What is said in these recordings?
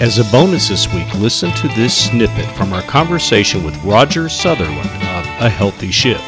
As a bonus this week, listen to this snippet from our conversation with Roger Sutherland of A Healthy Shift.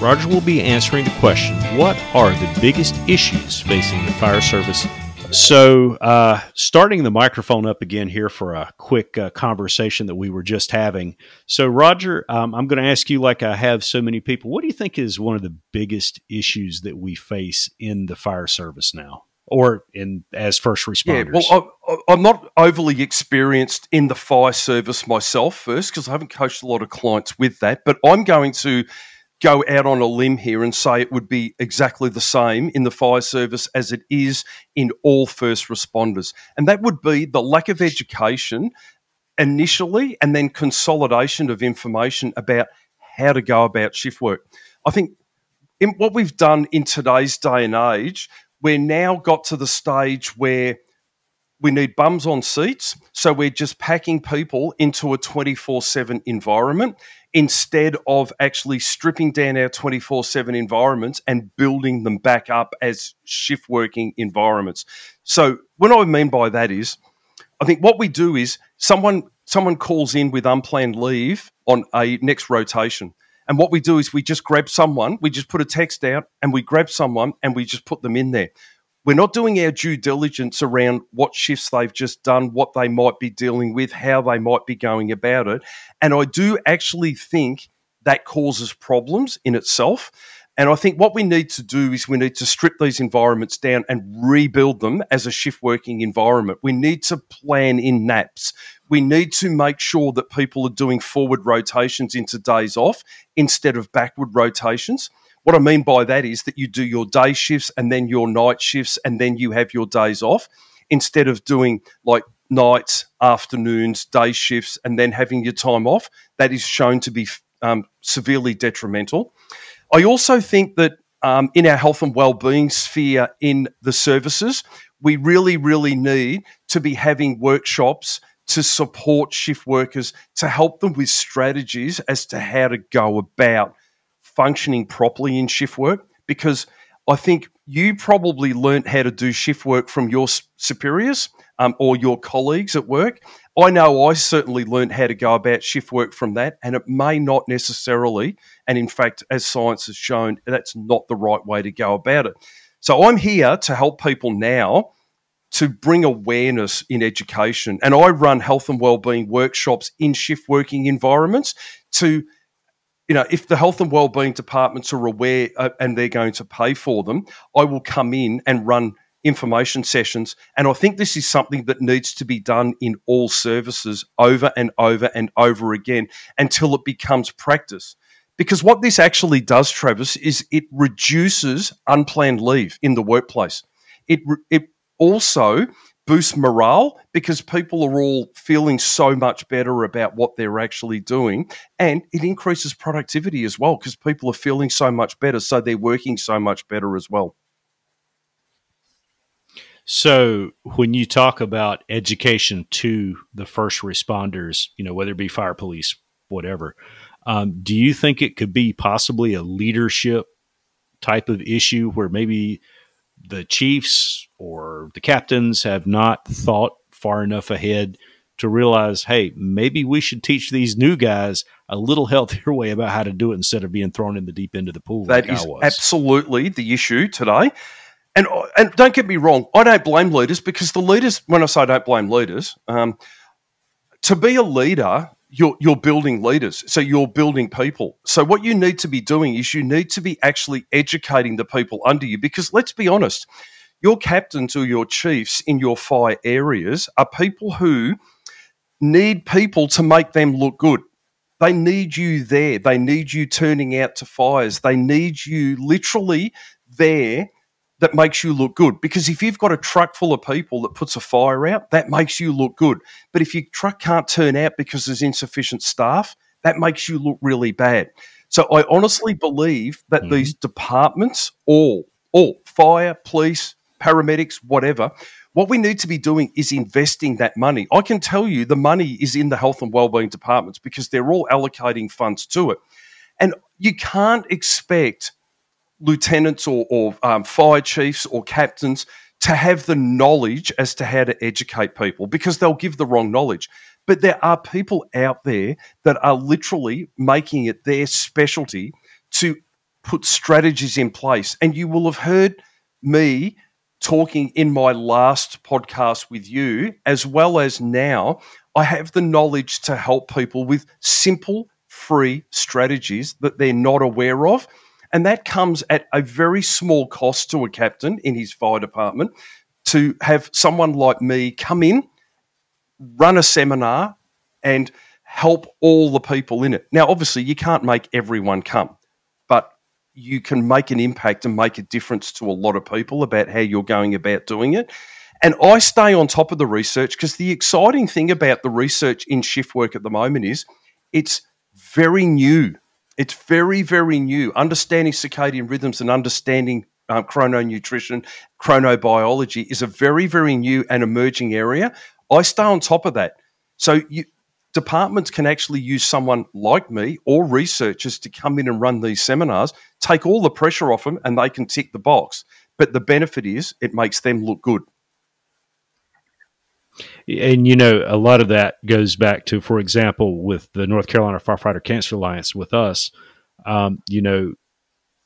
Roger will be answering the question What are the biggest issues facing the fire service? So, uh, starting the microphone up again here for a quick uh, conversation that we were just having. So, Roger, um, I'm going to ask you, like I have so many people, what do you think is one of the biggest issues that we face in the fire service now? Or in as first responders? Yeah, well, I, am not overly experienced in the fire service myself, first, because I haven't coached a lot of clients with that. But I'm going to go out on a limb here and say it would be exactly the same in the fire service as it is in all first responders. And that would be the lack of education initially and then consolidation of information about how to go about shift work. I think in what we've done in today's day and age, we're now got to the stage where we need bums on seats. So we're just packing people into a 24 7 environment instead of actually stripping down our 24 7 environments and building them back up as shift working environments. So, what I mean by that is, I think what we do is someone someone calls in with unplanned leave on a next rotation. And what we do is we just grab someone, we just put a text out and we grab someone and we just put them in there. We're not doing our due diligence around what shifts they've just done, what they might be dealing with, how they might be going about it. And I do actually think that causes problems in itself. And I think what we need to do is we need to strip these environments down and rebuild them as a shift working environment. We need to plan in naps. We need to make sure that people are doing forward rotations into days off instead of backward rotations. What I mean by that is that you do your day shifts and then your night shifts and then you have your days off instead of doing like nights, afternoons, day shifts, and then having your time off. That is shown to be um, severely detrimental. I also think that um, in our health and well-being sphere in the services, we really, really need to be having workshops to support shift workers to help them with strategies as to how to go about functioning properly in shift work. Because I think you probably learnt how to do shift work from your superiors um, or your colleagues at work. I know I certainly learnt how to go about shift work from that, and it may not necessarily, and in fact, as science has shown, that's not the right way to go about it. So I'm here to help people now to bring awareness in education, and I run health and wellbeing workshops in shift working environments to you know, if the health and wellbeing departments are aware uh, and they're going to pay for them, I will come in and run information sessions. And I think this is something that needs to be done in all services over and over and over again until it becomes practice. Because what this actually does, Travis, is it reduces unplanned leave in the workplace. It, it also boost morale because people are all feeling so much better about what they're actually doing. And it increases productivity as well because people are feeling so much better. So they're working so much better as well. So, when you talk about education to the first responders, you know, whether it be fire, police, whatever, um, do you think it could be possibly a leadership type of issue where maybe the chiefs or the captains have not thought far enough ahead to realize, hey, maybe we should teach these new guys a little healthier way about how to do it instead of being thrown in the deep end of the pool. That like is absolutely the issue today. And, and don't get me wrong, I don't blame leaders because the leaders, when I say I don't blame leaders, um, to be a leader, you're, you're building leaders. So you're building people. So what you need to be doing is you need to be actually educating the people under you because let's be honest, your captains or your chiefs in your fire areas are people who need people to make them look good. They need you there. They need you turning out to fires. They need you literally there that makes you look good. Because if you've got a truck full of people that puts a fire out, that makes you look good. But if your truck can't turn out because there's insufficient staff, that makes you look really bad. So I honestly believe that mm-hmm. these departments, all, all fire, police, paramedics, whatever, what we need to be doing is investing that money. I can tell you the money is in the health and wellbeing departments because they're all allocating funds to it. And you can't expect lieutenants or, or um, fire chiefs or captains to have the knowledge as to how to educate people because they'll give the wrong knowledge. But there are people out there that are literally making it their specialty to put strategies in place. And you will have heard me talking in my last podcast with you, as well as now. I have the knowledge to help people with simple, free strategies that they're not aware of. And that comes at a very small cost to a captain in his fire department to have someone like me come in, run a seminar, and help all the people in it. Now, obviously, you can't make everyone come, but you can make an impact and make a difference to a lot of people about how you're going about doing it. And I stay on top of the research because the exciting thing about the research in shift work at the moment is it's very new. It's very, very new. Understanding circadian rhythms and understanding um, chrononutrition, chronobiology is a very, very new and emerging area. I stay on top of that. So you, departments can actually use someone like me or researchers to come in and run these seminars, take all the pressure off them, and they can tick the box. But the benefit is it makes them look good. And you know, a lot of that goes back to, for example, with the North Carolina Firefighter Cancer Alliance with us. Um, you know,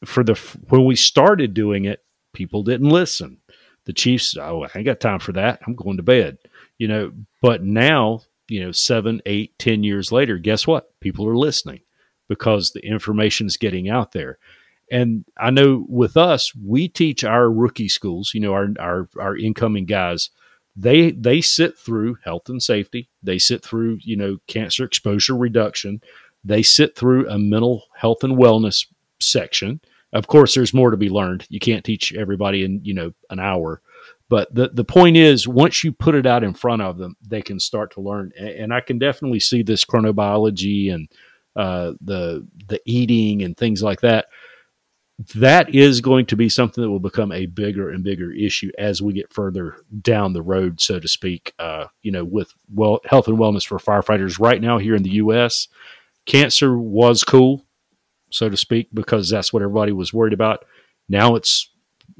for the when we started doing it, people didn't listen. The chiefs, oh, I ain't got time for that. I'm going to bed. You know, but now, you know, seven, eight, ten years later, guess what? People are listening because the information is getting out there. And I know with us, we teach our rookie schools, you know, our our, our incoming guys they they sit through health and safety. They sit through you know cancer exposure reduction. They sit through a mental health and wellness section. Of course there's more to be learned. You can't teach everybody in you know an hour. But the the point is once you put it out in front of them they can start to learn. And i can definitely see this chronobiology and uh, the the eating and things like that that is going to be something that will become a bigger and bigger issue as we get further down the road, so to speak. Uh, you know, with well health and wellness for firefighters right now here in the U.S., cancer was cool, so to speak, because that's what everybody was worried about. Now it's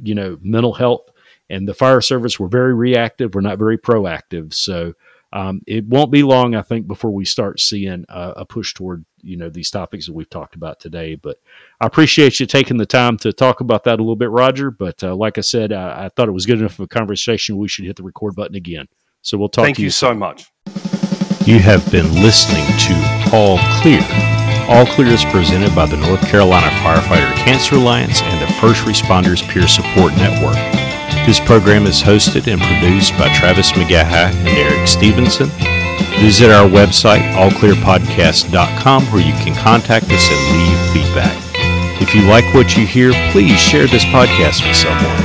you know mental health, and the fire service were very reactive. We're not very proactive, so um, it won't be long, I think, before we start seeing a, a, push toward you know these topics that we've talked about today. But I appreciate you taking the time to talk about that a little bit, Roger. But uh, like I said, I, I, thought it was good enough of a conversation. We should hit the record button again. So we'll talk. Thank to you, you so much. You have been listening to All Clear. All Clear is presented by the North Carolina Firefighter Cancer Alliance and the First Responders Peer Support Network. This program is hosted and produced by Travis McGaha and Eric Stevenson. Visit our website, allclearpodcast.com, where you can contact us and leave feedback. If you like what you hear, please share this podcast with someone.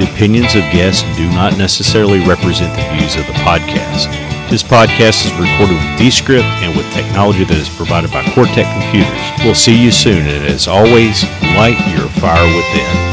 The opinions of guests do not necessarily represent the views of the podcast. This podcast is recorded with Descript and with technology that is provided by Cortec Computers. We'll see you soon, and as always, light your fire within.